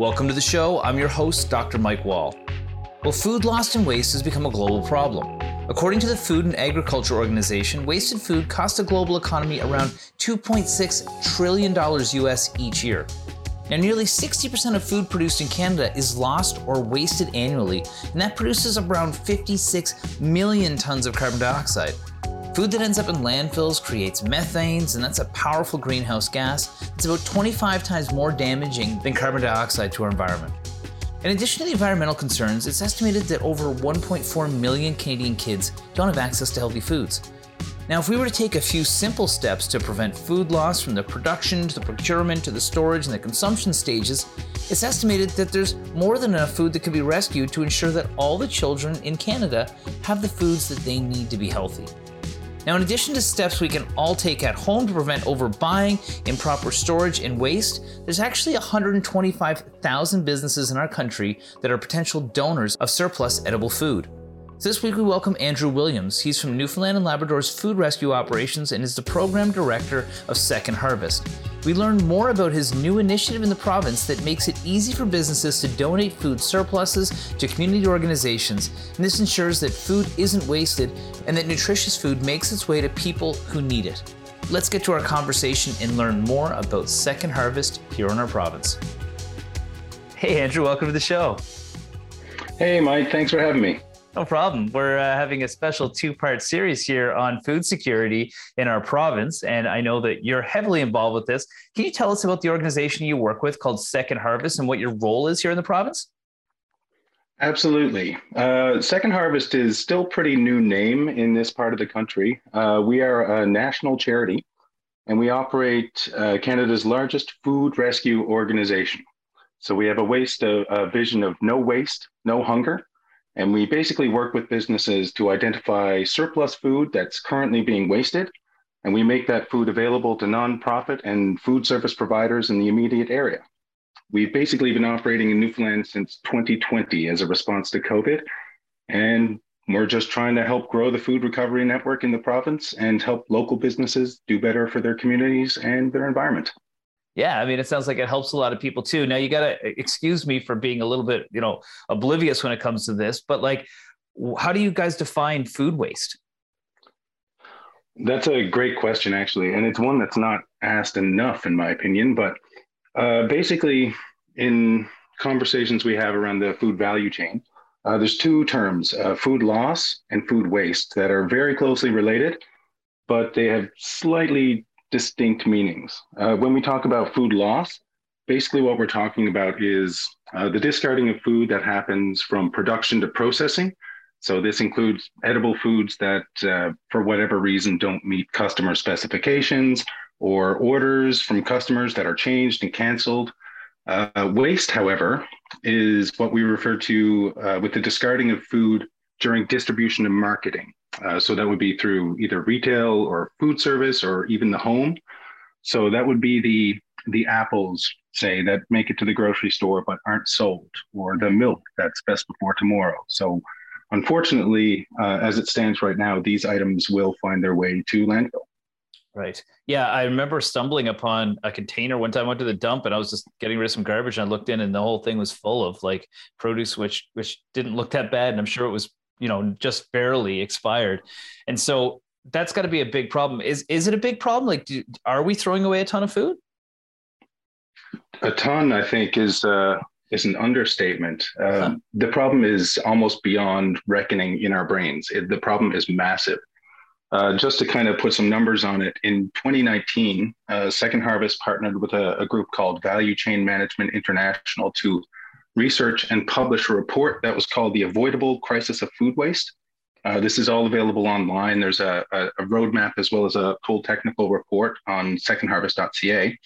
Welcome to the show. I'm your host, Dr. Mike Wall. Well, food lost and waste has become a global problem. According to the Food and Agriculture Organization, wasted food costs the global economy around $2.6 trillion US each year. Now, nearly 60% of food produced in Canada is lost or wasted annually, and that produces around 56 million tons of carbon dioxide. Food that ends up in landfills creates methanes, and that's a powerful greenhouse gas. It's about 25 times more damaging than carbon dioxide to our environment. In addition to the environmental concerns, it's estimated that over 1.4 million Canadian kids don't have access to healthy foods. Now, if we were to take a few simple steps to prevent food loss from the production to the procurement to the storage and the consumption stages, it's estimated that there's more than enough food that could be rescued to ensure that all the children in Canada have the foods that they need to be healthy. Now, in addition to steps we can all take at home to prevent overbuying, improper storage, and waste, there's actually 125,000 businesses in our country that are potential donors of surplus edible food. This week we welcome Andrew Williams. He's from Newfoundland and Labrador's Food Rescue Operations and is the program director of Second Harvest. We learn more about his new initiative in the province that makes it easy for businesses to donate food surpluses to community organizations, and this ensures that food isn't wasted and that nutritious food makes its way to people who need it. Let's get to our conversation and learn more about Second Harvest here in our province. Hey, Andrew, welcome to the show. Hey, Mike, thanks for having me. No problem. We're uh, having a special two part series here on food security in our province. And I know that you're heavily involved with this. Can you tell us about the organization you work with called Second Harvest and what your role is here in the province? Absolutely. Uh, Second Harvest is still pretty new name in this part of the country. Uh, we are a national charity and we operate uh, Canada's largest food rescue organization. So we have a waste, a, a vision of no waste, no hunger and we basically work with businesses to identify surplus food that's currently being wasted. And we make that food available to nonprofit and food service providers in the immediate area. We've basically been operating in Newfoundland since 2020 as a response to COVID. And we're just trying to help grow the food recovery network in the province and help local businesses do better for their communities and their environment. Yeah, I mean, it sounds like it helps a lot of people too. Now, you got to excuse me for being a little bit, you know, oblivious when it comes to this, but like, how do you guys define food waste? That's a great question, actually, and it's one that's not asked enough, in my opinion. But uh, basically, in conversations we have around the food value chain, uh, there's two terms: uh, food loss and food waste that are very closely related, but they have slightly distinct meanings. Uh, when we talk about food loss, basically what we're talking about is uh, the discarding of food that happens from production to processing. So this includes edible foods that, uh, for whatever reason, don't meet customer specifications or orders from customers that are changed and canceled. Uh, waste, however, is what we refer to uh, with the discarding of food during distribution and marketing. Uh, so that would be through either retail or food service or even the home. So that would be the the apples, say, that make it to the grocery store but aren't sold, or the milk that's best before tomorrow. So unfortunately, uh, as it stands right now, these items will find their way to landfill. Right. Yeah, I remember stumbling upon a container one time. I went to the dump and I was just getting rid of some garbage. And I looked in, and the whole thing was full of like produce, which which didn't look that bad. And I'm sure it was you know just barely expired. And so that's got to be a big problem. Is is it a big problem? Like do, are we throwing away a ton of food? A ton i think is uh is an understatement. Uh, huh. the problem is almost beyond reckoning in our brains. It, the problem is massive. Uh, just to kind of put some numbers on it, in 2019, uh, Second Harvest partnered with a, a, group called Value Chain Management International to research and publish a report that was called The Avoidable Crisis of Food Waste. Uh, this is all available online. There's a, a, a, roadmap as well as a full technical report on secondharvest.ca.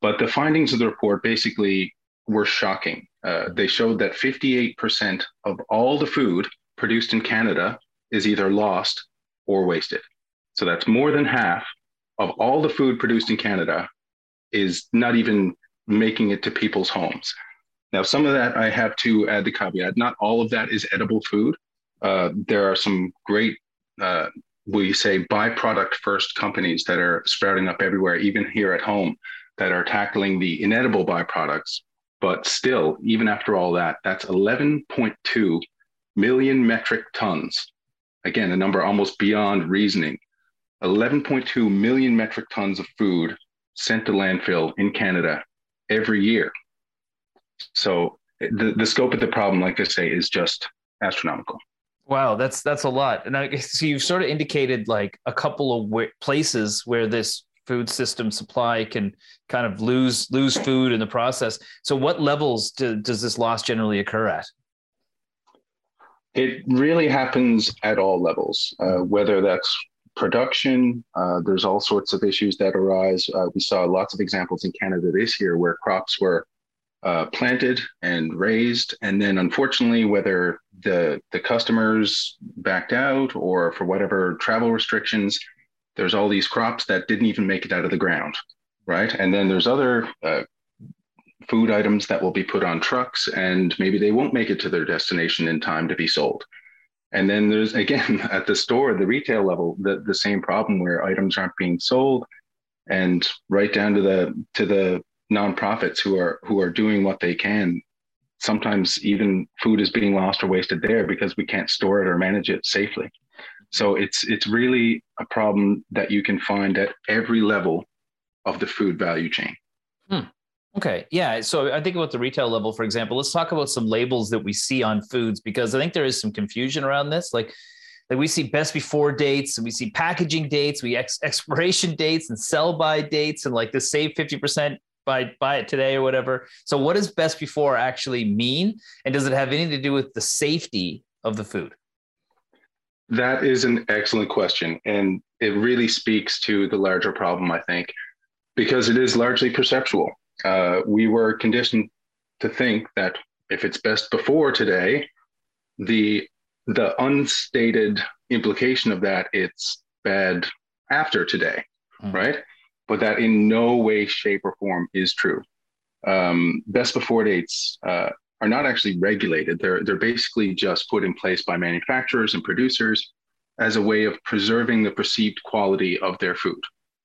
But the findings of the report basically were shocking. Uh, they showed that 58% of all the food produced in Canada is either lost or wasted. So that's more than half of all the food produced in Canada is not even making it to people's homes. Now, some of that I have to add the caveat. Not all of that is edible food. Uh, there are some great, uh, we say, byproduct first companies that are sprouting up everywhere, even here at home, that are tackling the inedible byproducts. But still, even after all that, that's 11.2 million metric tons. Again, a number almost beyond reasoning. 11.2 million metric tons of food sent to landfill in Canada every year. So the, the scope of the problem, like I say, is just astronomical. Wow, that's that's a lot. And I so you've sort of indicated like a couple of w- places where this food system supply can kind of lose lose food in the process. So what levels do, does this loss generally occur at? It really happens at all levels, uh, whether that's production. Uh, there's all sorts of issues that arise. Uh, we saw lots of examples in Canada this year where crops were uh, planted and raised, and then unfortunately, whether the the customers backed out or for whatever travel restrictions, there's all these crops that didn't even make it out of the ground, right? And then there's other uh, food items that will be put on trucks, and maybe they won't make it to their destination in time to be sold. And then there's again at the store, the retail level, the, the same problem where items aren't being sold, and right down to the to the nonprofits who are who are doing what they can. Sometimes even food is being lost or wasted there because we can't store it or manage it safely. So it's it's really a problem that you can find at every level of the food value chain. Hmm. Okay. Yeah. So I think about the retail level, for example. Let's talk about some labels that we see on foods because I think there is some confusion around this. Like, like we see best before dates and we see packaging dates, we ex- expiration dates and sell by dates and like the save 50% by buy it today or whatever. So what does best before actually mean? And does it have anything to do with the safety of the food? That is an excellent question. And it really speaks to the larger problem, I think, because it is largely perceptual uh, we were conditioned to think that if it's best before today, the the unstated implication of that it's bad after today, mm. right? But that in no way, shape, or form is true. Um, best before dates uh, are not actually regulated. They're they're basically just put in place by manufacturers and producers as a way of preserving the perceived quality of their food.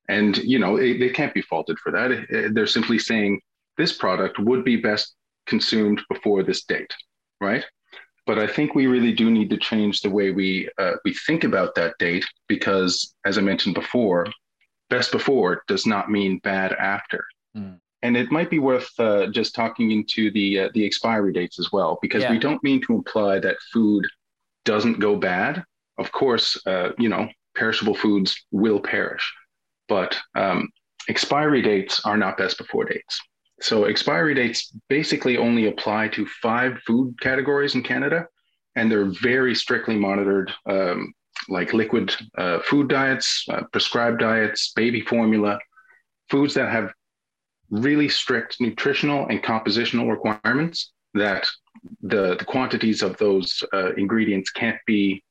And you know they, they can't be faulted for that. They're simply saying this product would be best consumed before this date, right? But I think we really do need to change the way we uh, we think about that date because, as I mentioned before, best before does not mean bad after. Mm. And it might be worth uh, just talking into the uh, the expiry dates as well, because yeah. we don't mean to imply that food doesn't go bad. Of course, uh, you know, perishable foods will perish but um, expiry dates are not best before dates. So expiry dates basically only apply to five food categories in Canada, and they're very strictly monitored, um, like liquid uh, food diets, uh, prescribed diets, baby formula, foods that have really strict nutritional and compositional requirements that the, the quantities of those uh, ingredients can't be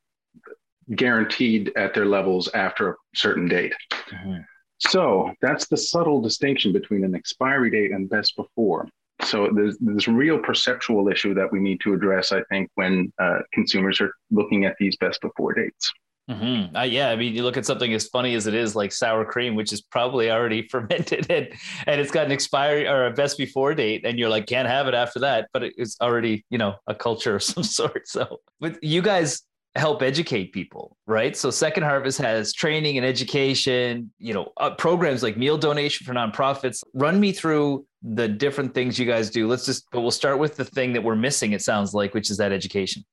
guaranteed at their levels after a certain date. Mm-hmm. So that's the subtle distinction between an expiry date and best before. So there's this real perceptual issue that we need to address, I think, when uh, consumers are looking at these best before dates. Mm-hmm. Uh, yeah, I mean, you look at something as funny as it is, like sour cream, which is probably already fermented and and it's got an expiry or a best before date, and you're like, can't have it after that, but it's already, you know, a culture of some sort. So, with you guys help educate people, right? So Second Harvest has training and education, you know, uh, programs like meal donation for nonprofits. Run me through the different things you guys do. Let's just, but we'll start with the thing that we're missing. It sounds like, which is that education.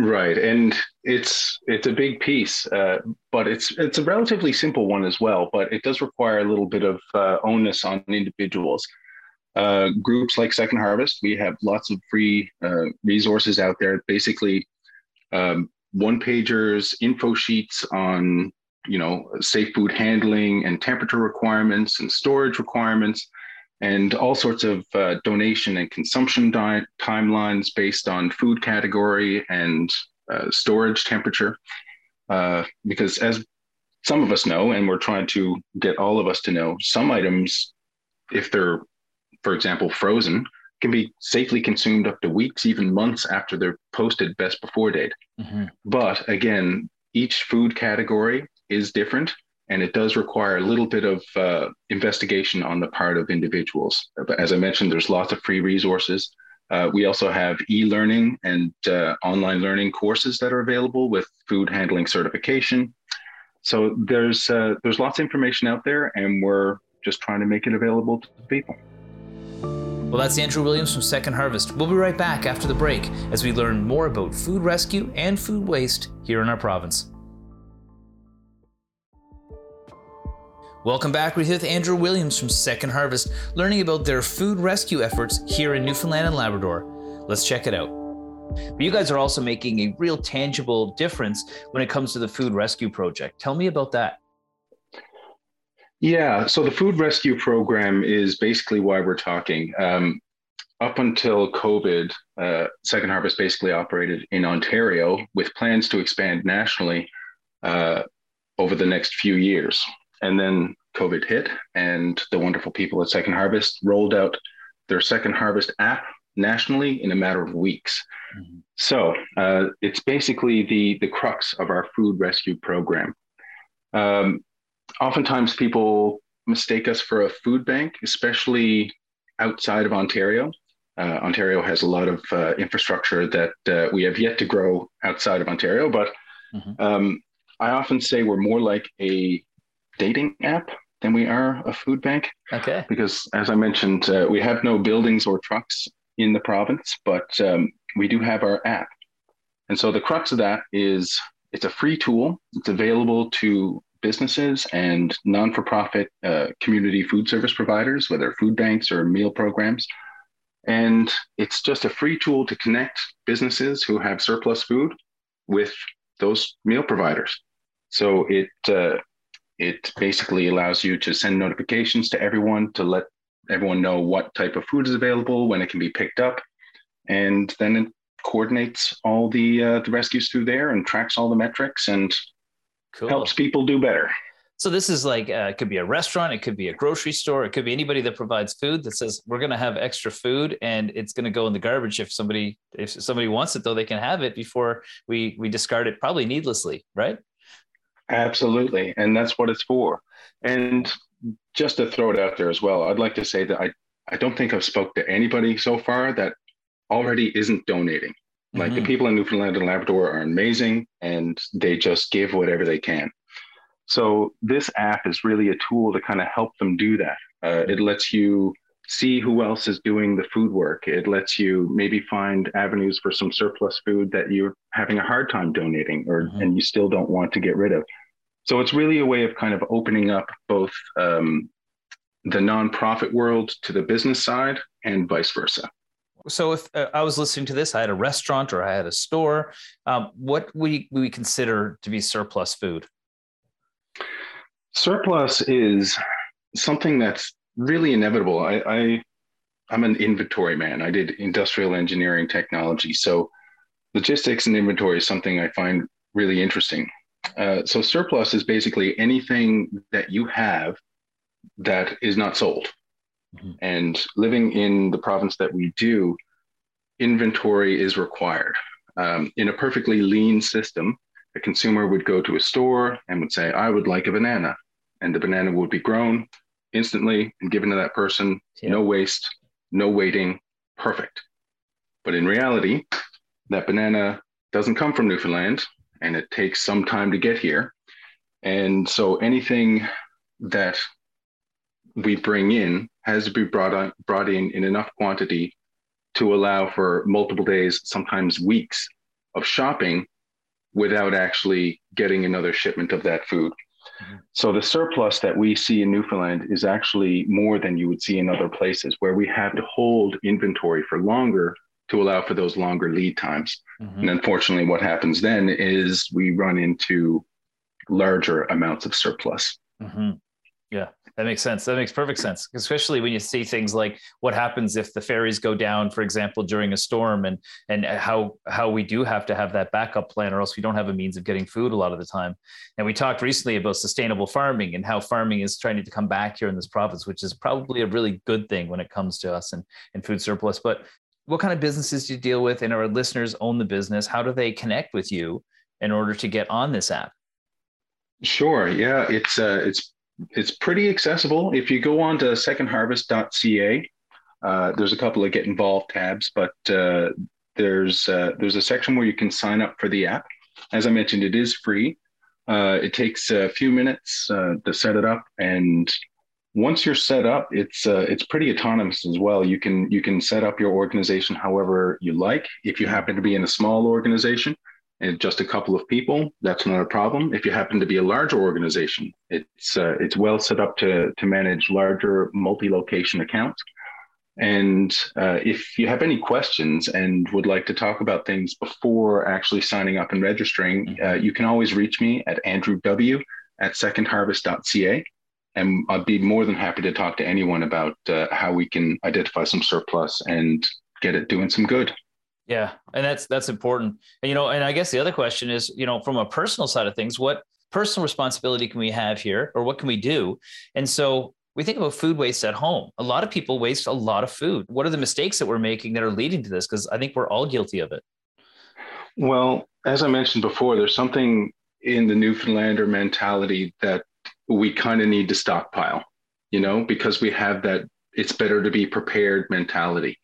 Right, and it's it's a big piece, uh, but it's it's a relatively simple one as well. But it does require a little bit of uh, onus on individuals. Uh, groups like Second Harvest, we have lots of free uh, resources out there. Basically, um, one pagers, info sheets on you know safe food handling and temperature requirements and storage requirements and all sorts of uh, donation and consumption di- timelines based on food category and uh, storage temperature uh, because as some of us know and we're trying to get all of us to know some items if they're for example frozen can be safely consumed up to weeks, even months after they're posted best before date. Mm-hmm. But again, each food category is different and it does require a little bit of uh, investigation on the part of individuals. But as I mentioned, there's lots of free resources. Uh, we also have e-learning and uh, online learning courses that are available with food handling certification. So there's uh, there's lots of information out there, and we're just trying to make it available to people. Well, that's Andrew Williams from Second Harvest. We'll be right back after the break as we learn more about food rescue and food waste here in our province. Welcome back. We're here with Andrew Williams from Second Harvest, learning about their food rescue efforts here in Newfoundland and Labrador. Let's check it out. But you guys are also making a real tangible difference when it comes to the food rescue project. Tell me about that. Yeah, so the food rescue program is basically why we're talking. Um, up until COVID, uh, Second Harvest basically operated in Ontario with plans to expand nationally uh, over the next few years. And then COVID hit, and the wonderful people at Second Harvest rolled out their Second Harvest app nationally in a matter of weeks. Mm-hmm. So uh, it's basically the the crux of our food rescue program. Um, oftentimes, people mistake us for a food bank, especially outside of Ontario. Uh, Ontario has a lot of uh, infrastructure that uh, we have yet to grow outside of Ontario, but mm-hmm. um, I often say we're more like a dating app than we are a food bank. Okay. Because as I mentioned, uh, we have no buildings or trucks in the province, but um, we do have our app. And so the crux of that is it's a free tool. It's available to businesses and non for profit uh, community food service providers, whether food banks or meal programs. And it's just a free tool to connect businesses who have surplus food with those meal providers. So it uh, it basically allows you to send notifications to everyone to let everyone know what type of food is available, when it can be picked up, and then it coordinates all the uh, the rescues through there and tracks all the metrics and cool. helps people do better. So this is like uh, it could be a restaurant, it could be a grocery store, it could be anybody that provides food that says we're going to have extra food and it's going to go in the garbage if somebody if somebody wants it though they can have it before we we discard it probably needlessly, right? Absolutely. And that's what it's for. And just to throw it out there as well, I'd like to say that I, I don't think I've spoke to anybody so far that already isn't donating. Like mm-hmm. the people in Newfoundland and Labrador are amazing and they just give whatever they can. So this app is really a tool to kind of help them do that. Uh, it lets you see who else is doing the food work. It lets you maybe find avenues for some surplus food that you're having a hard time donating or mm-hmm. and you still don't want to get rid of. So it's really a way of kind of opening up both um, the nonprofit world to the business side and vice versa. So if uh, I was listening to this, I had a restaurant or I had a store, um, what we we consider to be surplus food? Surplus is something that's really inevitable. I, I I'm an inventory man. I did industrial engineering technology, so logistics and inventory is something I find really interesting. Uh, so surplus is basically anything that you have that is not sold. Mm-hmm. And living in the province that we do, inventory is required. Um, in a perfectly lean system, a consumer would go to a store and would say, I would like a banana. And the banana would be grown, instantly and given to that person. Yeah. No waste, no waiting, perfect. But in reality, that banana doesn't come from Newfoundland and it takes some time to get here. And so anything that we bring in has to be brought on, brought in in enough quantity to allow for multiple days, sometimes weeks of shopping without actually getting another shipment of that food. So the surplus that we see in Newfoundland is actually more than you would see in other places where we have to hold inventory for longer to allow for those longer lead times. Mm-hmm. And unfortunately, what happens then is we run into larger amounts of surplus. Mm-hmm. That makes sense. That makes perfect sense, especially when you see things like what happens if the ferries go down, for example, during a storm, and and how how we do have to have that backup plan, or else we don't have a means of getting food a lot of the time. And we talked recently about sustainable farming and how farming is trying to come back here in this province, which is probably a really good thing when it comes to us and, and food surplus. But what kind of businesses do you deal with, and our listeners own the business? How do they connect with you in order to get on this app? Sure. Yeah, it's uh, it's it's pretty accessible. If you go on to secondharvest.ca, uh, there's a couple of get involved tabs, but uh, there's uh, there's a section where you can sign up for the app. As I mentioned, it is free. Uh, it takes a few minutes uh, to set it up, and once you're set up, it's uh, it's pretty autonomous as well. You can you can set up your organization however you like. If you happen to be in a small organization and just a couple of people, that's not a problem. If you happen to be a larger organization, it's uh, it's well set up to to manage larger multi-location accounts. And uh, if you have any questions and would like to talk about things before actually signing up and registering, uh, you can always reach me at Andrew W at secondharvest.ca and I'd be more than happy to talk to anyone about uh, how we can identify some surplus and get it doing some good. Yeah, and that's that's important. And you know, and I guess the other question is, you know, from a personal side of things, what personal responsibility can we have here, or what can we do? And so we think about food waste at home. A lot of people waste a lot of food. What are the mistakes that we're making that are leading to this? Because I think we're all guilty of it. Well, as I mentioned before, there's something in the Newfoundlander mentality that we kind of need to stockpile, you know, because we have that it's better to be prepared mentality,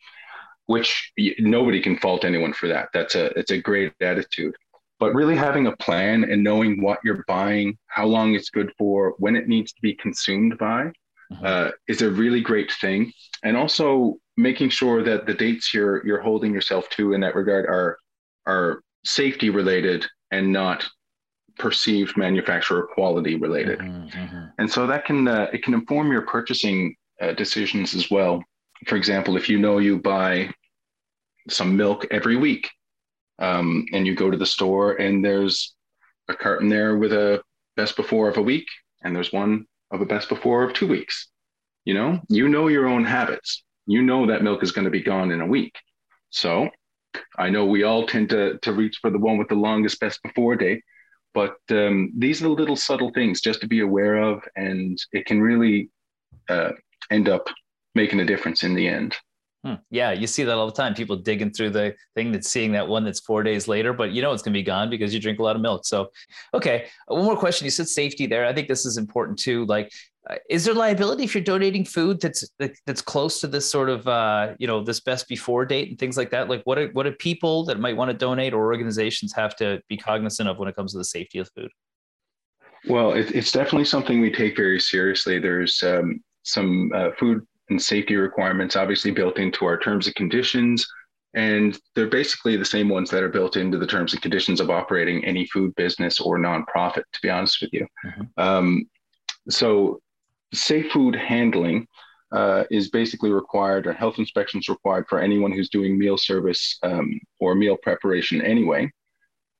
which nobody can fault anyone for that. That's a it's a great attitude. But really having a plan and knowing what you're buying, how long it's good for, when it needs to be consumed by, mm-hmm. uh, is a really great thing. And also making sure that the dates you're you're holding yourself to in that regard are are safety related and not perceived manufacturer quality related. Mm-hmm, mm-hmm. And so that can uh, it can inform your purchasing uh, decisions as well. For example, if you know you buy some milk every week, um, and you go to the store and there's a carton there with a best before of a week, and there's one of a best before of two weeks. You know, you know your own habits. You know that milk is going to be gone in a week. So I know we all tend to to reach for the one with the longest best before date but um, these are the little subtle things just to be aware of, and it can really uh, end up making a difference in the end. Hmm. Yeah, you see that all the time. People digging through the thing that's seeing that one that's four days later, but you know it's going to be gone because you drink a lot of milk. So, okay, one more question. You said safety there. I think this is important too. Like, uh, is there liability if you're donating food that's that's close to this sort of uh, you know this best before date and things like that? Like what are, what do people that might want to donate or organizations have to be cognizant of when it comes to the safety of food? Well, it, it's definitely something we take very seriously. There's um, some uh, food and safety requirements obviously built into our terms and conditions, and they're basically the same ones that are built into the terms and conditions of operating any food business or nonprofit. To be honest with you, mm-hmm. um, so safe food handling uh, is basically required, or health inspections required for anyone who's doing meal service um, or meal preparation anyway.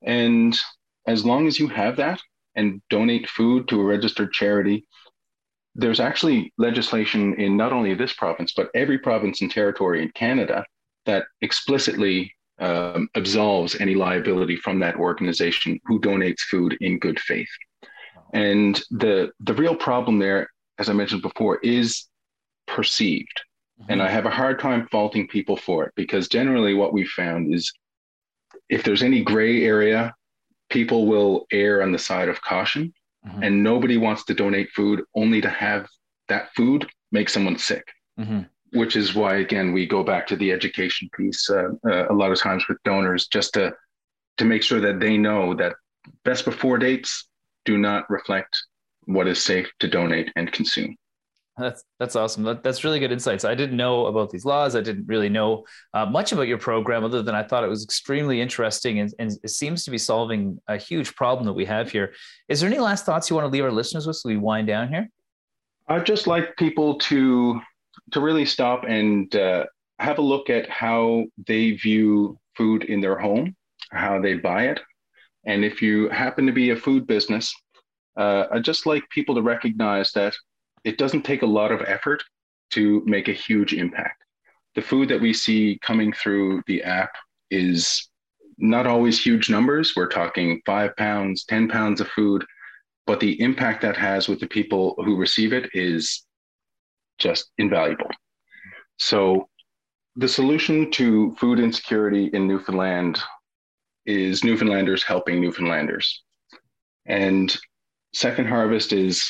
And as long as you have that and donate food to a registered charity, there's actually legislation in not only this province, but every province and territory in Canada that explicitly um, absolves any liability from that organization who donates food in good faith. And the the real problem there as I mentioned before, is perceived. Mm-hmm. And I have a hard time faulting people for it because generally what we've found is if there's any gray area, people will err on the side of caution. Mm-hmm. And nobody wants to donate food only to have that food make someone sick. Mm-hmm. Which is why, again, we go back to the education piece uh, uh, a lot of times with donors, just to to make sure that they know that best before dates do not reflect what is safe to donate and consume. That's that's awesome. That, that's really good insights. I didn't know about these laws. I didn't really know uh, much about your program, other than I thought it was extremely interesting and, and it seems to be solving a huge problem that we have here. Is there any last thoughts you want to leave our listeners with so we wind down here? I'd just like people to to really stop and uh, have a look at how they view food in their home, how they buy it, and if you happen to be a food business uh, I just like people to recognize that it doesn't take a lot of effort to make a huge impact. The food that we see coming through the app is not always huge numbers. We're talking five pounds, 10 pounds of food, but the impact that has with the people who receive it is just invaluable. So, the solution to food insecurity in Newfoundland is Newfoundlanders helping Newfoundlanders. And Second Harvest is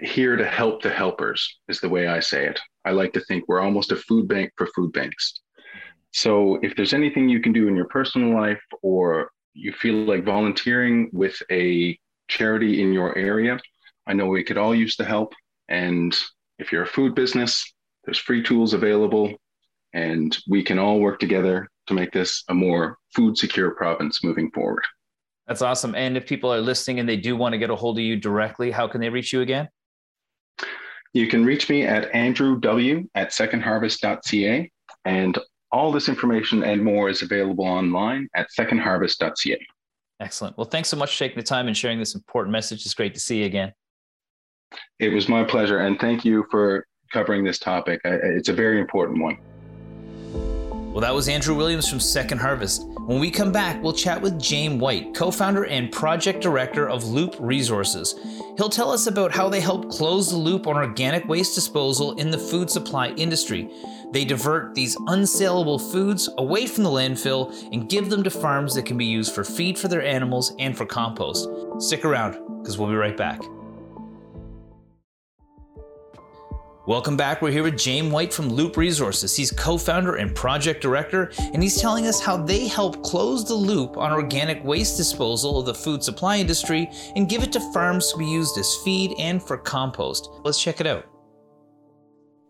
here to help the helpers, is the way I say it. I like to think we're almost a food bank for food banks. So if there's anything you can do in your personal life or you feel like volunteering with a charity in your area, I know we could all use the help. And if you're a food business, there's free tools available, and we can all work together to make this a more food secure province moving forward. That's awesome. And if people are listening and they do want to get a hold of you directly, how can they reach you again? You can reach me at Andrew W at secondharvest.ca. And all this information and more is available online at secondharvest.ca. Excellent. Well, thanks so much for taking the time and sharing this important message. It's great to see you again. It was my pleasure. And thank you for covering this topic. It's a very important one. Well, that was Andrew Williams from Second Harvest. When we come back, we'll chat with Jaime White, co founder and project director of Loop Resources. He'll tell us about how they help close the loop on organic waste disposal in the food supply industry. They divert these unsaleable foods away from the landfill and give them to farms that can be used for feed for their animals and for compost. Stick around, because we'll be right back. Welcome back. We're here with Jaime White from Loop Resources. He's co founder and project director, and he's telling us how they help close the loop on organic waste disposal of the food supply industry and give it to farms to be used as feed and for compost. Let's check it out.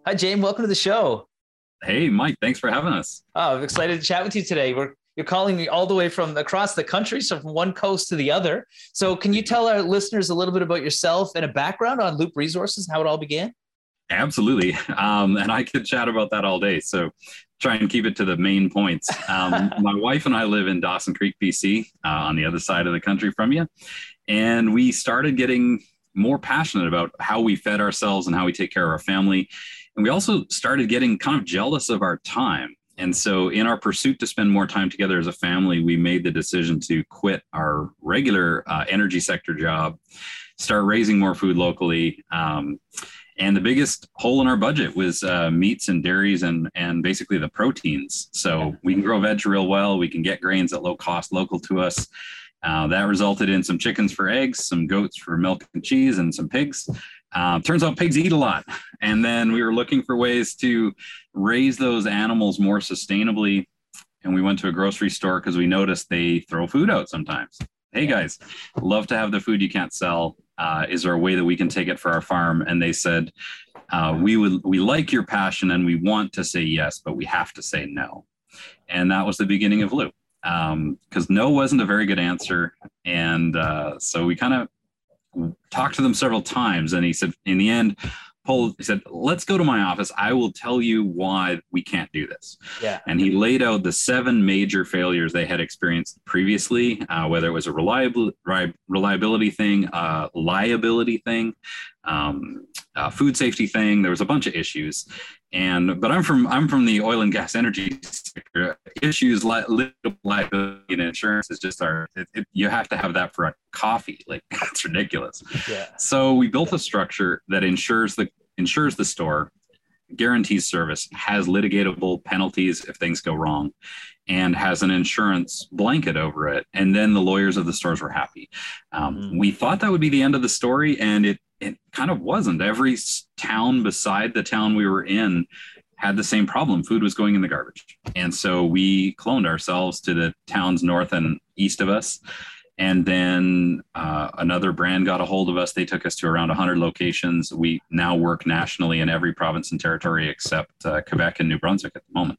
Hi, Jaime. Welcome to the show. Hey, Mike. Thanks for having us. Oh, I'm excited to chat with you today. We're you're calling me all the way from across the country, so from one coast to the other. So, can you tell our listeners a little bit about yourself and a background on Loop Resources and how it all began? Absolutely. Um, and I could chat about that all day. So try and keep it to the main points. Um, my wife and I live in Dawson Creek, BC, uh, on the other side of the country from you. And we started getting more passionate about how we fed ourselves and how we take care of our family. And we also started getting kind of jealous of our time. And so, in our pursuit to spend more time together as a family, we made the decision to quit our regular uh, energy sector job, start raising more food locally. Um, and the biggest hole in our budget was uh, meats and dairies and and basically the proteins. So we can grow veg real well. We can get grains at low cost local to us. Uh, that resulted in some chickens for eggs, some goats for milk and cheese, and some pigs. Uh, turns out pigs eat a lot. And then we were looking for ways to raise those animals more sustainably. And we went to a grocery store because we noticed they throw food out sometimes. Hey guys, love to have the food you can't sell uh, is there a way that we can take it for our farm? And they said, uh, we would we like your passion and we want to say yes, but we have to say no. And that was the beginning of Loop because um, no wasn't a very good answer. And uh, so we kind of talked to them several times, and he said, in the end, he said, let's go to my office. I will tell you why we can't do this. Yeah. And he laid out the seven major failures they had experienced previously, uh, whether it was a reliable, reliability thing, uh, liability thing, um, food safety thing. There was a bunch of issues. And, but I'm from, I'm from the oil and gas energy sector. Issues like liability and insurance is just our, it, it, you have to have that for a coffee. Like that's ridiculous. Yeah. So we built a structure that ensures the, insures the store guarantees service, has litigatable penalties if things go wrong, and has an insurance blanket over it. And then the lawyers of the stores were happy. Um, mm. We thought that would be the end of the story, and it it kind of wasn't. Every town beside the town we were in had the same problem. Food was going in the garbage, and so we cloned ourselves to the towns north and east of us and then uh, another brand got a hold of us. They took us to around 100 locations. We now work nationally in every province and territory except uh, Quebec and New Brunswick at the moment.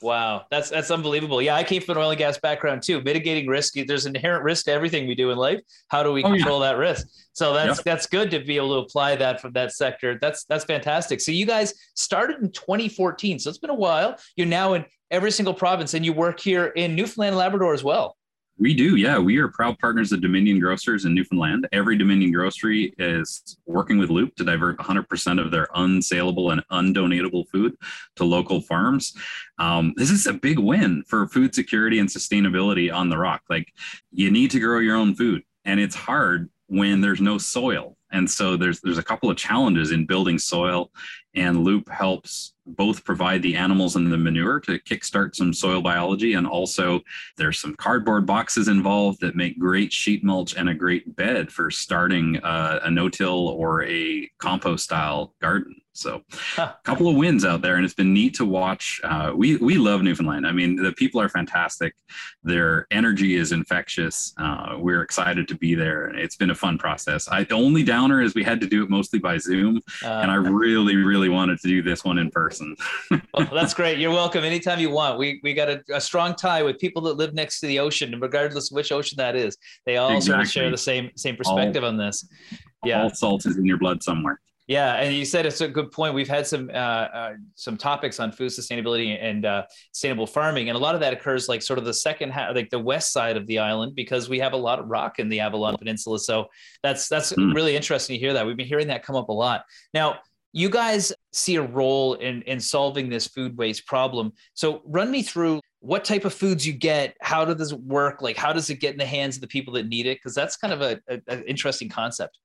Wow, that's that's unbelievable. Yeah, I came from an oil and gas background too. Mitigating risk, there's inherent risk to everything we do in life. How do we oh, control yeah. that risk? So that's yep. that's good to be able to apply that from that sector. That's that's fantastic. So you guys started in 2014, so it's been a while. You're now in every single province, and you work here in Newfoundland and Labrador as well. We do, yeah. We are proud partners of Dominion Grocers in Newfoundland. Every Dominion grocery is working with Loop to divert 100% of their unsaleable and undonatable food to local farms. Um, this is a big win for food security and sustainability on the rock. Like, you need to grow your own food, and it's hard when there's no soil And so there's there's a couple of challenges in building soil, and Loop helps both provide the animals and the manure to kickstart some soil biology, and also there's some cardboard boxes involved that make great sheet mulch and a great bed for starting a, a no-till or a compost style garden. So, a couple of wins out there, and it's been neat to watch. Uh, we we love Newfoundland. I mean, the people are fantastic. Their energy is infectious. Uh, we're excited to be there, and it's been a fun process. I the only downer is we had to do it mostly by Zoom, uh, and I really really wanted to do this one in person. well, that's great. You're welcome anytime you want. We we got a, a, strong tie with people that live next to the ocean, regardless of which ocean that is. They all exactly. sort of share the same same perspective all, on this. Yeah, all salt is in your blood somewhere. Yeah, and you said it's a good point. We've had some uh, uh, some topics on food sustainability and uh, sustainable farming, and a lot of that occurs like sort of the second half, like the west side of the island, because we have a lot of rock in the Avalon Peninsula. So that's that's mm. really interesting to hear that. We've been hearing that come up a lot. Now, you guys see a role in in solving this food waste problem. So run me through what type of foods you get, how does this work, like how does it get in the hands of the people that need it? Because that's kind of a, a, an interesting concept.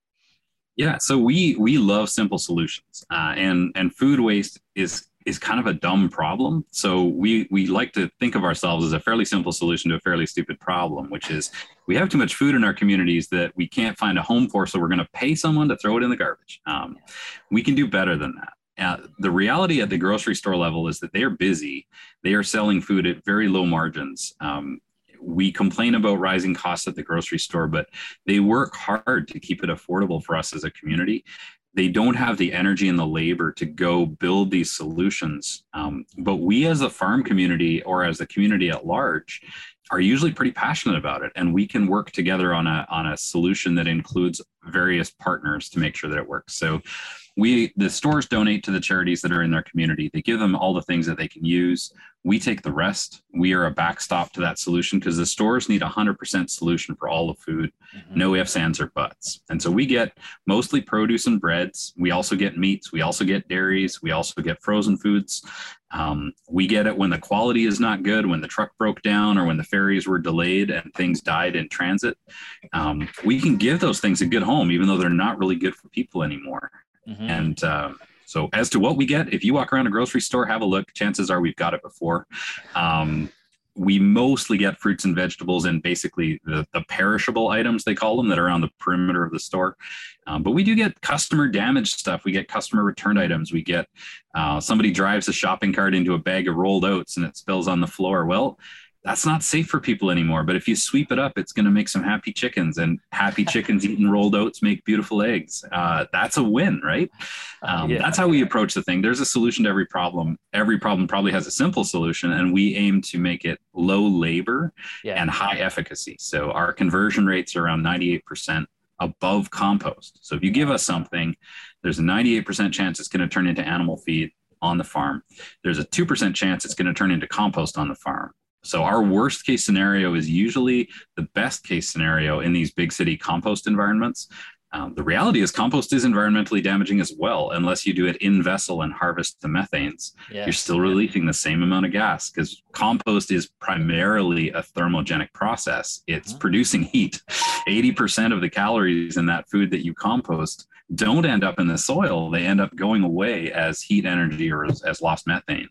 Yeah, so we we love simple solutions, uh, and and food waste is is kind of a dumb problem. So we we like to think of ourselves as a fairly simple solution to a fairly stupid problem, which is we have too much food in our communities that we can't find a home for, so we're going to pay someone to throw it in the garbage. Um, we can do better than that. Uh, the reality at the grocery store level is that they are busy. They are selling food at very low margins. Um, we complain about rising costs at the grocery store, but they work hard to keep it affordable for us as a community. They don't have the energy and the labor to go build these solutions. Um, but we, as a farm community or as a community at large, are usually pretty passionate about it, and we can work together on a on a solution that includes various partners to make sure that it works. So we the stores donate to the charities that are in their community. They give them all the things that they can use. We take the rest. We are a backstop to that solution because the stores need a 100% solution for all the food. Mm-hmm. no ifs ands or buts. And so we get mostly produce and breads. We also get meats. We also get dairies. We also get frozen foods. Um, we get it when the quality is not good when the truck broke down or when the ferries were delayed and things died in transit. Um, we can give those things a good home even though they're not really good for people anymore Mm-hmm. And uh, so, as to what we get, if you walk around a grocery store, have a look. Chances are we've got it before. Um, we mostly get fruits and vegetables and basically the, the, perishable items they call them that are on the perimeter of the store um, but we do get customer damaged stuff we get customer returned items we get uh, somebody drives a shopping cart into a bag of rolled oats and it spills on the floor well that's not safe for people anymore. But if you sweep it up, it's going to make some happy chickens, and happy chickens eating rolled oats make beautiful eggs. Uh, that's a win, right? Um, yeah. That's how we approach the thing. There's a solution to every problem. Every problem probably has a simple solution, and we aim to make it low labor yeah. and high efficacy. So our conversion rates are around 98% above compost. So if you give us something, there's a 98% chance it's going to turn into animal feed on the farm. There's a 2% chance it's going to turn into compost on the farm. So our worst case scenario is usually the best case scenario in these big city compost environments. Um, the reality is compost is environmentally damaging as well, unless you do it in vessel and harvest the methanes. Yes. You're still releasing the same amount of gas because compost is primarily a thermogenic process. It's mm-hmm. producing heat. 80% of the calories in that food that you compost don't end up in the soil. They end up going away as heat energy or as, as lost methane.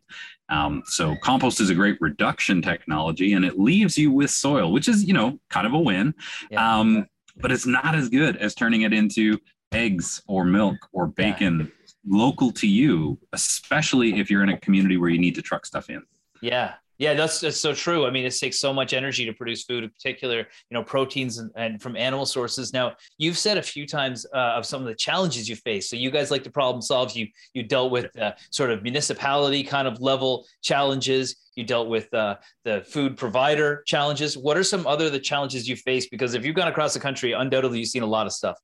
Um, so compost is a great reduction technology, and it leaves you with soil, which is you know kind of a win. Yeah. Um, but it's not as good as turning it into eggs or milk or bacon yeah. local to you, especially if you're in a community where you need to truck stuff in. Yeah, yeah, that's, that's so true. I mean, it takes so much energy to produce food, in particular, you know, proteins and, and from animal sources. Now, you've said a few times uh, of some of the challenges you face. So you guys like to problem solve. You you dealt with uh, sort of municipality kind of level challenges. You dealt with uh, the food provider challenges. What are some other the challenges you face? Because if you've gone across the country, undoubtedly you've seen a lot of stuff.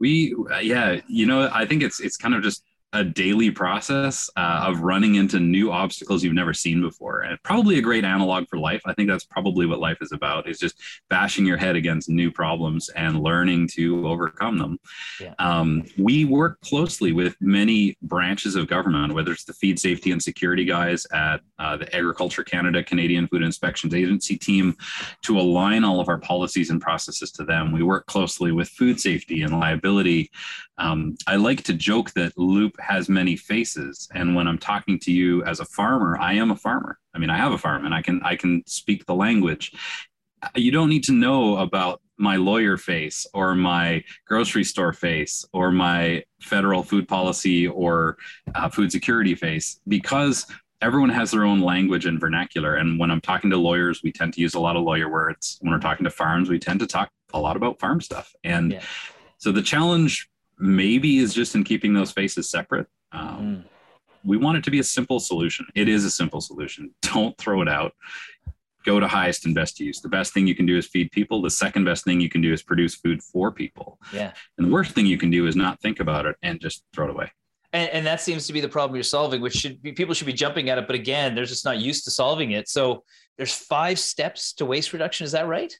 We, uh, yeah, you know, I think it's it's kind of just a daily process uh, of running into new obstacles you've never seen before and probably a great analog for life. I think that's probably what life is about is just bashing your head against new problems and learning to overcome them. Yeah. um, we work closely with many branches of government whether it's the feed safety and security guys at uh, the agriculture canada canadian food inspections agency team to align all of our policies and processes to them. We work closely with food safety and liability. Um, I like to joke that Loop has many faces, and when I'm talking to you as a farmer, I am a farmer. I mean, I have a farm, and I can I can speak the language. You don't need to know about my lawyer face or my grocery store face or my federal food policy or uh, food security face because everyone has their own language and vernacular. And when I'm talking to lawyers, we tend to use a lot of lawyer words. When we're talking to farms, we tend to talk a lot about farm stuff. And yeah. so the challenge maybe is just in keeping those faces separate. Um, mm. We want it to be a simple solution. It is a simple solution. Don't throw it out. Go to highest and best use. The best thing you can do is feed people. The second best thing you can do is produce food for people. Yeah. And the worst thing you can do is not think about it and just throw it away. And, and that seems to be the problem you're solving, which should be people should be jumping at it. But again, they're just not used to solving it. So there's five steps to waste reduction. Is that right?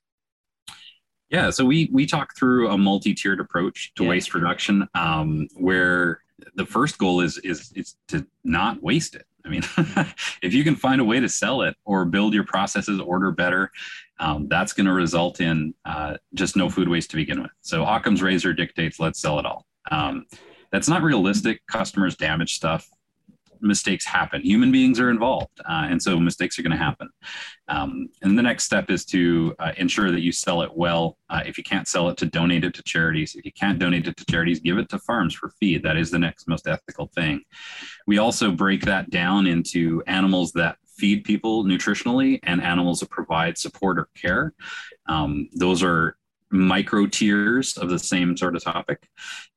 Yeah, so we we talk through a multi-tiered approach to yeah. waste reduction, um, where the first goal is is is to not waste it. I mean, if you can find a way to sell it or build your processes order better, um, that's going to result in uh, just no food waste to begin with. So Occam's razor dictates let's sell it all. Um, that's not realistic. Customers damage stuff mistakes happen. Human beings are involved, uh, and so mistakes are going to happen. Um, and the next step is to uh, ensure that you sell it well. Uh, if you can't sell it, to donate it to charities. If you can't donate it to charities, give it to farms for feed. That is the next most ethical thing. We also break that down into animals that feed people nutritionally and animals that provide support or care. Um, those are micro tiers of the same sort of topic.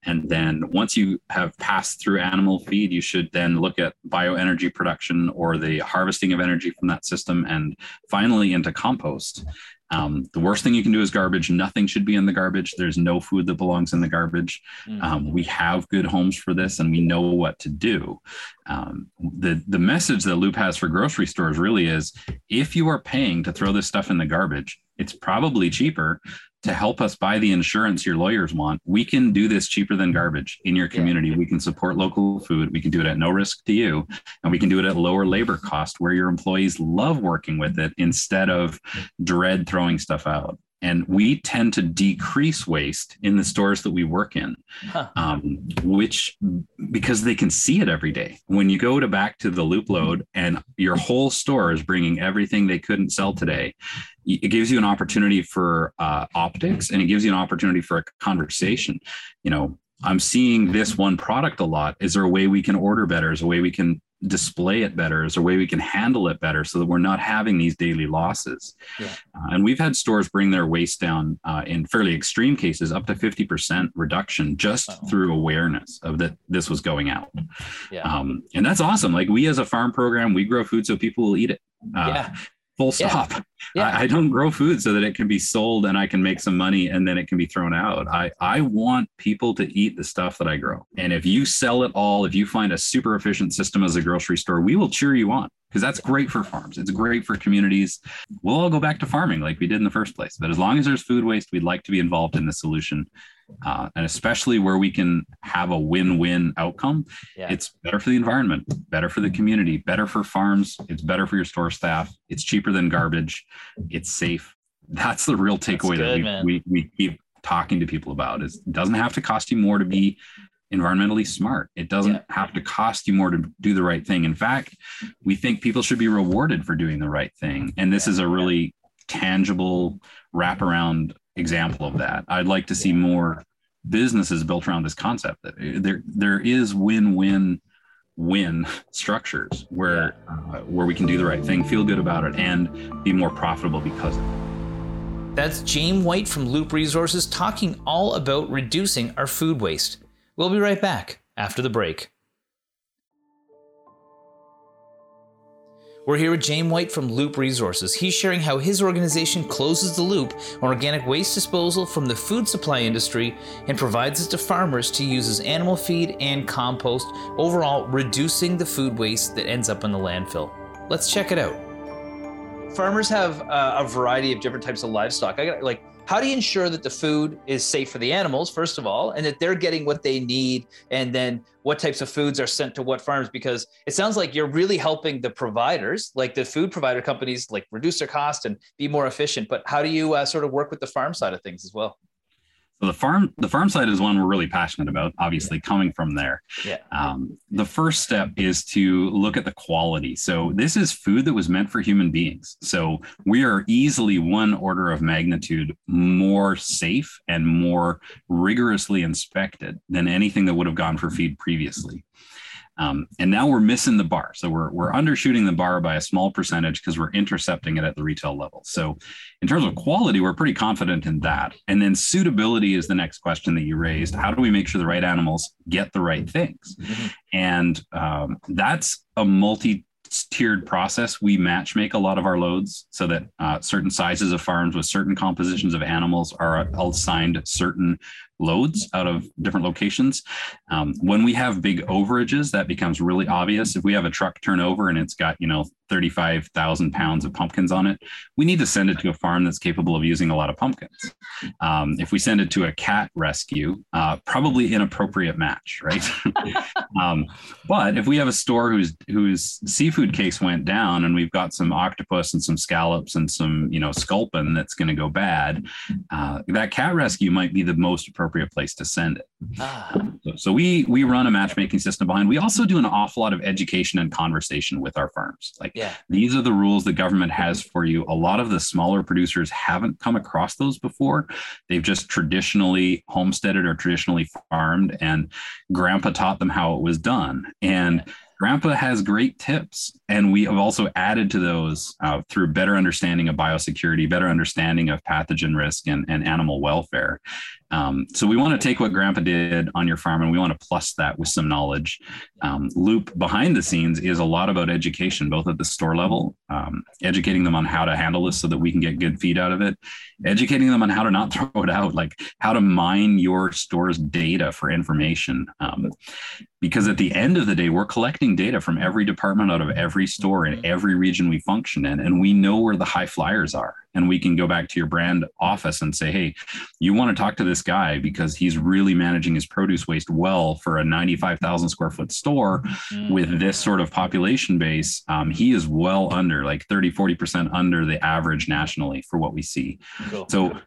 And then once you have passed through animal feed, you should then look at bioenergy production or the harvesting of energy from that system and finally into compost. Um, the worst thing you can do is garbage. Nothing should be in the garbage. There's no food that belongs in the garbage. Mm-hmm. Um, we have good homes for this, and we know what to do. Um, the the message that Loop has for grocery stores really is: if you are paying to throw this stuff in the garbage, it's probably cheaper to help us buy the insurance your lawyers want, we can do this cheaper than garbage in your community. Yeah. We can support local food. We can do it at no risk to you. And we can do it at lower labor cost where your employees love working with it instead of dread throwing stuff out and we tend to decrease waste in the stores that we work in huh. um, which because they can see it every day. When you go to back to the loop load and your whole store is bringing everything they couldn't sell today it gives you an opportunity for uh, optics and it gives you an opportunity for a conversation. You know i'm seeing this one product a lot. Is there a way we can order better? Is there a way we can display it better? Is there a way we can handle it better so that we're not having these daily losses? Yeah. Uh, and we've had stores bring their waste down uh, in fairly extreme cases up to 50% reduction just wow. through awareness of that this was going out. Yeah. Um, and that's awesome. Like we as a farm program, we grow food so people will eat it. Uh, yeah full stop. Yeah. Yeah. I, I, don't grow food so that it can be sold and I can make some money and then it can be thrown out. I, I want people to eat the stuff that I grow. And if you sell it all, if you find a super efficient system as a grocery store, we will cheer you on because that's great for farms. It's great for communities. We'll all go back to farming like we did in the first place. But as long as there's food waste, we'd like to be involved in the solution uh, and especially where we can have a win-win outcome yeah. it's better for the environment better for the community better for farms it's better for your store staff it's cheaper than garbage it's safe that's the real takeaway good, that we, we, we keep talking to people about is it doesn't have to cost you more to be environmentally smart it doesn't yeah. have to cost you more to do the right thing in fact we think people should be rewarded for doing the right thing and this yeah. is a really tangible wraparound example of that. I'd like to see more businesses built around this concept that there there is win-win win structures where uh, where we can do the right thing, feel good about it, and be more profitable because of it. That's Jaime White from Loop Resources talking all about reducing our food waste. We'll be right back after the break. We're here with Jaime White from Loop Resources. He's sharing how his organization closes the loop on organic waste disposal from the food supply industry and provides it to farmers to use as animal feed and compost, overall reducing the food waste that ends up in the landfill. Let's check it out. Farmers have uh, a variety of different types of livestock. I got like how do you ensure that the food is safe for the animals first of all and that they're getting what they need and then what types of foods are sent to what farms because it sounds like you're really helping the providers like the food provider companies like reduce their cost and be more efficient but how do you uh, sort of work with the farm side of things as well so the farm, the farm side is one we're really passionate about. Obviously, coming from there. Yeah. Um, the first step is to look at the quality. So this is food that was meant for human beings. So we are easily one order of magnitude more safe and more rigorously inspected than anything that would have gone for feed previously. Um, and now we're missing the bar. So we're, we're undershooting the bar by a small percentage because we're intercepting it at the retail level. So in terms of quality, we're pretty confident in that. And then suitability is the next question that you raised. How do we make sure the right animals get the right things? Mm-hmm. And um, that's a multi tiered process. We match make a lot of our loads so that uh, certain sizes of farms with certain compositions of animals are assigned certain loads out of different locations. Um, when we have big overages, that becomes really obvious. If we have a truck turnover and it's got, you know, 35,000 pounds of pumpkins on it, we need to send it to a farm that's capable of using a lot of pumpkins. Um, if we send it to a cat rescue, uh, probably inappropriate match, right? um, but if we have a store whose whose seafood case went down and we've got some octopus and some scallops and some, you know, sculpin that's going to go bad, uh, that cat rescue might be the most appropriate appropriate place to send it. Ah. So, so, we we run a matchmaking system behind. We also do an awful lot of education and conversation with our firms. Like yeah. these are the rules the government has for you. A lot of the smaller producers haven't come across those before. They've just traditionally homesteaded or traditionally farmed, and grandpa taught them how it was done. And yeah Grandpa has great tips, and we have also added to those uh, through better understanding of biosecurity, better understanding of pathogen risk and, and animal welfare. Um, so we want to take what Grandpa did on your farm, and we want to plus that with some knowledge. Um, Loop behind the scenes is a lot about education, both at the store level, um, educating them on how to handle this so that we can get good feed out of it, educating them on how to not throw it out, like how to mine your store's data for information. Um, because at the end of the day we're collecting data from every department out of every store in every region we function in and we know where the high flyers are and we can go back to your brand office and say hey you want to talk to this guy because he's really managing his produce waste well for a 95000 square foot store mm-hmm. with this sort of population base um, he is well under like 30 40% under the average nationally for what we see cool. so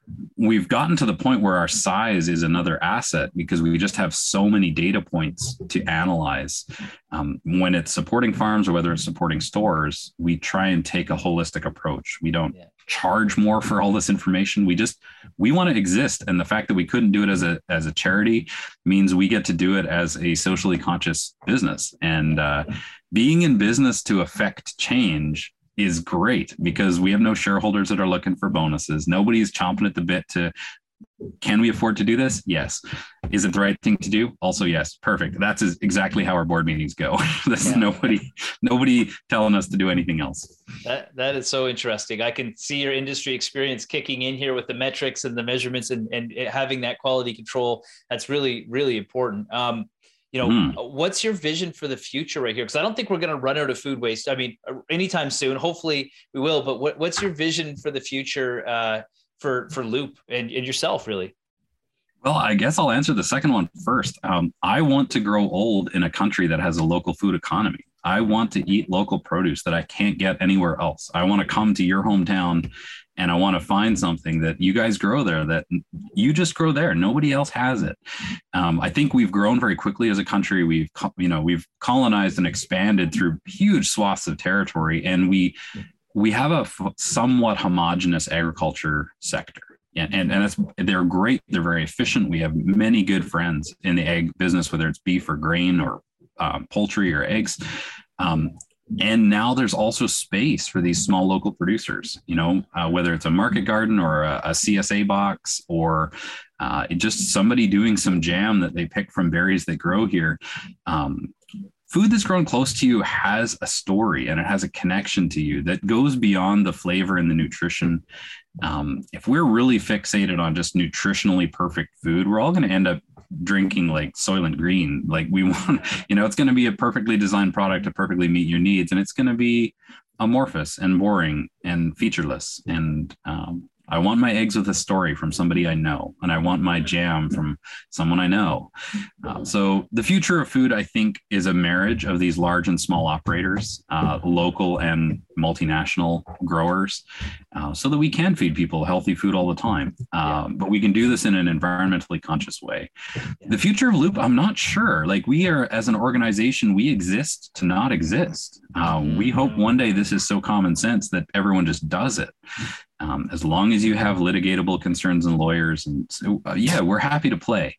we've gotten to the point where our size is another asset because we just have so many data points to analyze. Um, when it's supporting farms or whether it's supporting stores we try and take a holistic approach. We don't yeah. charge more for all this information. We just we want to exist. And the fact that we couldn't do it as a as a charity means we get to do it as a socially conscious business. And uh, being in business to affect change is great because we have no shareholders that are looking for bonuses. Nobody's chomping at the bit to can we afford to do this? Yes. Is it the right thing to do? Also, yes. Perfect. That's exactly how our board meetings go. There's yeah. nobody, nobody telling us to do anything else. That that is so interesting. I can see your industry experience kicking in here with the metrics and the measurements and and having that quality control. That's really really important. Um, you know, mm. what's your vision for the future right here? Because I don't think we're going to run out of food waste. I mean, anytime soon. Hopefully, we will. But what, what's your vision for the future? Uh, for for Loop and, and yourself, really? Well, I guess I'll answer the second one first. Um, I want to grow old in a country that has a local food economy. I want to eat local produce that I can't get anywhere else. I want to come to your hometown and I want to find something that you guys grow there that you just grow there. Nobody else has it. Um, I think we've grown very quickly as a country. We've you know we've colonized and expanded through huge swaths of territory, and we we have a f- somewhat homogenous agriculture sector. And, and, and that's, they're great. They're very efficient. We have many good friends in the egg business, whether it's beef or grain or um, poultry or eggs. Um, and now there's also space for these small local producers, you know, uh, whether it's a market garden or a, a CSA box or uh, just somebody doing some jam that they pick from berries that grow here. Um, food that's grown close to you has a story and it has a connection to you that goes beyond the flavor and the nutrition. Um, if we're really fixated on just nutritionally perfect food, we're all going to end up drinking like Soylent Green. Like we want, you know, it's going to be a perfectly designed product to perfectly meet your needs, and it's going to be amorphous and boring and featureless. And um, I want my eggs with a story from somebody I know, and I want my jam from someone I know. Uh, so the future of food, I think, is a marriage of these large and small operators, uh, local and multinational growers, uh, so that we can feed people healthy food all the time. Um, but we can do this in an environmentally conscious way. The future of Loop, I'm not sure. Like we are, as an organization, we exist to not exist. Uh, we hope one day this is so common sense that everyone just does it um, as long as you have litigatable concerns and lawyers and so, uh, yeah we're happy to play.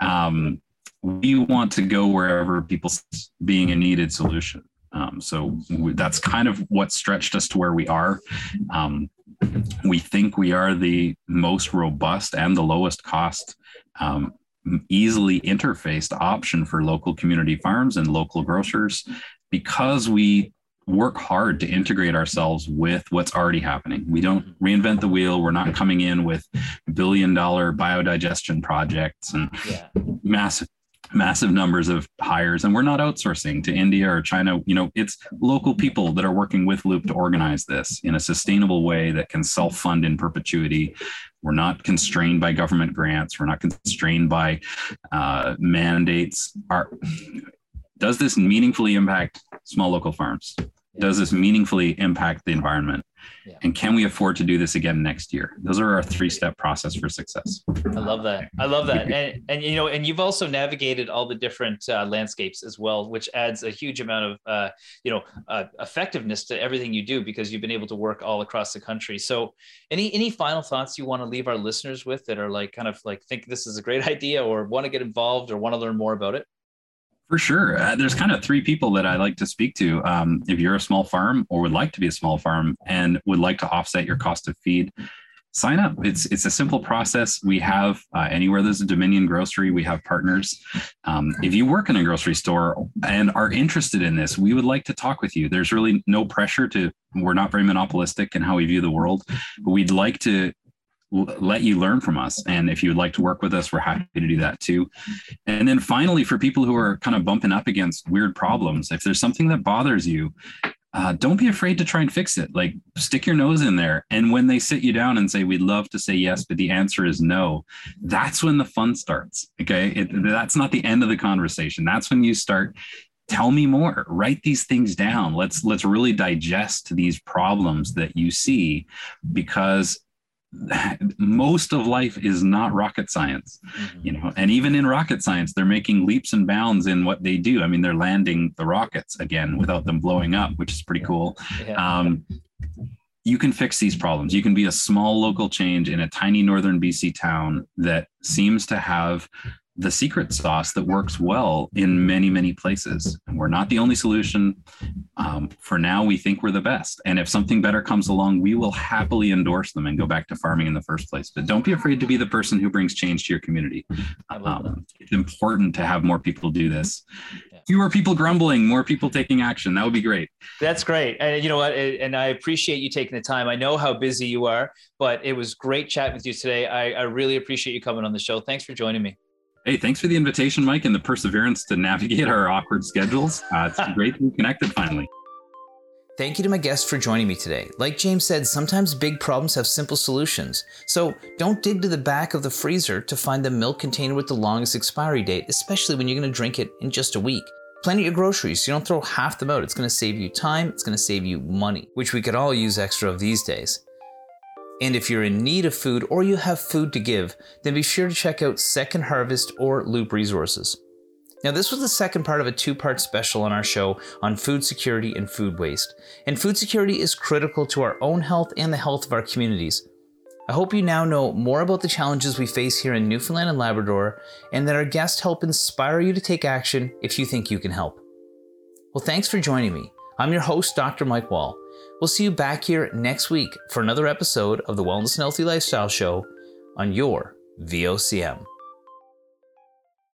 Um, we want to go wherever people being a needed solution. Um, so we, that's kind of what stretched us to where we are. Um, we think we are the most robust and the lowest cost um, easily interfaced option for local community farms and local grocers because we work hard to integrate ourselves with what's already happening. We don't reinvent the wheel. We're not coming in with billion dollar biodigestion projects and yeah. massive massive numbers of hires. And we're not outsourcing to India or China. You know it's local people that are working with loop to organize this in a sustainable way that can self-fund in perpetuity. We're not constrained by government grants. We're not constrained by uh, mandates. Are does this meaningfully impact small local farms does this meaningfully impact the environment? Yeah. And can we afford to do this again next year? Those are our three step process for success. I love that. I love that. And, and you know, and you've also navigated all the different uh, landscapes as well, which adds a huge amount of, uh, you know, uh, effectiveness to everything you do because you've been able to work all across the country. So any, any final thoughts you want to leave our listeners with that are like, kind of like think this is a great idea or want to get involved or want to learn more about it? For sure. Uh, there's kind of three people that I like to speak to. Um, if you're a small farm or would like to be a small farm and would like to offset your cost of feed, sign up. It's it's a simple process. We have uh, anywhere there's a Dominion grocery, we have partners. Um, if you work in a grocery store and are interested in this, we would like to talk with you. There's really no pressure to. We're not very monopolistic in how we view the world, but we'd like to let you learn from us. And if you would like to work with us, we're happy to do that too. And then finally, for people who are kind of bumping up against weird problems, if there's something that bothers you, uh, don't be afraid to try and fix it. Like stick your nose in there. And when they sit you down and say, we'd love to say yes, but the answer is no, that's when the fun starts. Okay. It, that's not the end of the conversation. That's when you start tell me more write these things down let's let's really digest these problems that you see because most of life is not rocket science mm-hmm. you know and even in rocket science they're making leaps and bounds in what they do i mean they're landing the rockets again without them blowing up which is pretty cool yeah. um, you can fix these problems you can be a small local change in a tiny northern bc town that seems to have the secret sauce that works well in many, many places. We're not the only solution. Um, for now, we think we're the best. And if something better comes along, we will happily endorse them and go back to farming in the first place. But don't be afraid to be the person who brings change to your community. Um, it's important to have more people do this. Fewer people grumbling, more people taking action. That would be great. That's great. And you know what? And I appreciate you taking the time. I know how busy you are, but it was great chatting with you today. I, I really appreciate you coming on the show. Thanks for joining me. Hey, thanks for the invitation, Mike, and the perseverance to navigate our awkward schedules. Uh, it's great to be connected finally. Thank you to my guests for joining me today. Like Jaime said, sometimes big problems have simple solutions. So don't dig to the back of the freezer to find the milk container with the longest expiry date, especially when you're going to drink it in just a week. Plan your groceries so you don't throw half them out. It's going to save you time, it's going to save you money, which we could all use extra of these days. And if you're in need of food or you have food to give, then be sure to check out Second Harvest or Loop Resources. Now, this was the second part of a two part special on our show on food security and food waste. And food security is critical to our own health and the health of our communities. I hope you now know more about the challenges we face here in Newfoundland and Labrador, and that our guests help inspire you to take action if you think you can help. Well, thanks for joining me. I'm your host, Dr. Mike Wall. We'll see you back here next week for another episode of the Wellness and Healthy Lifestyle Show on your VOCM.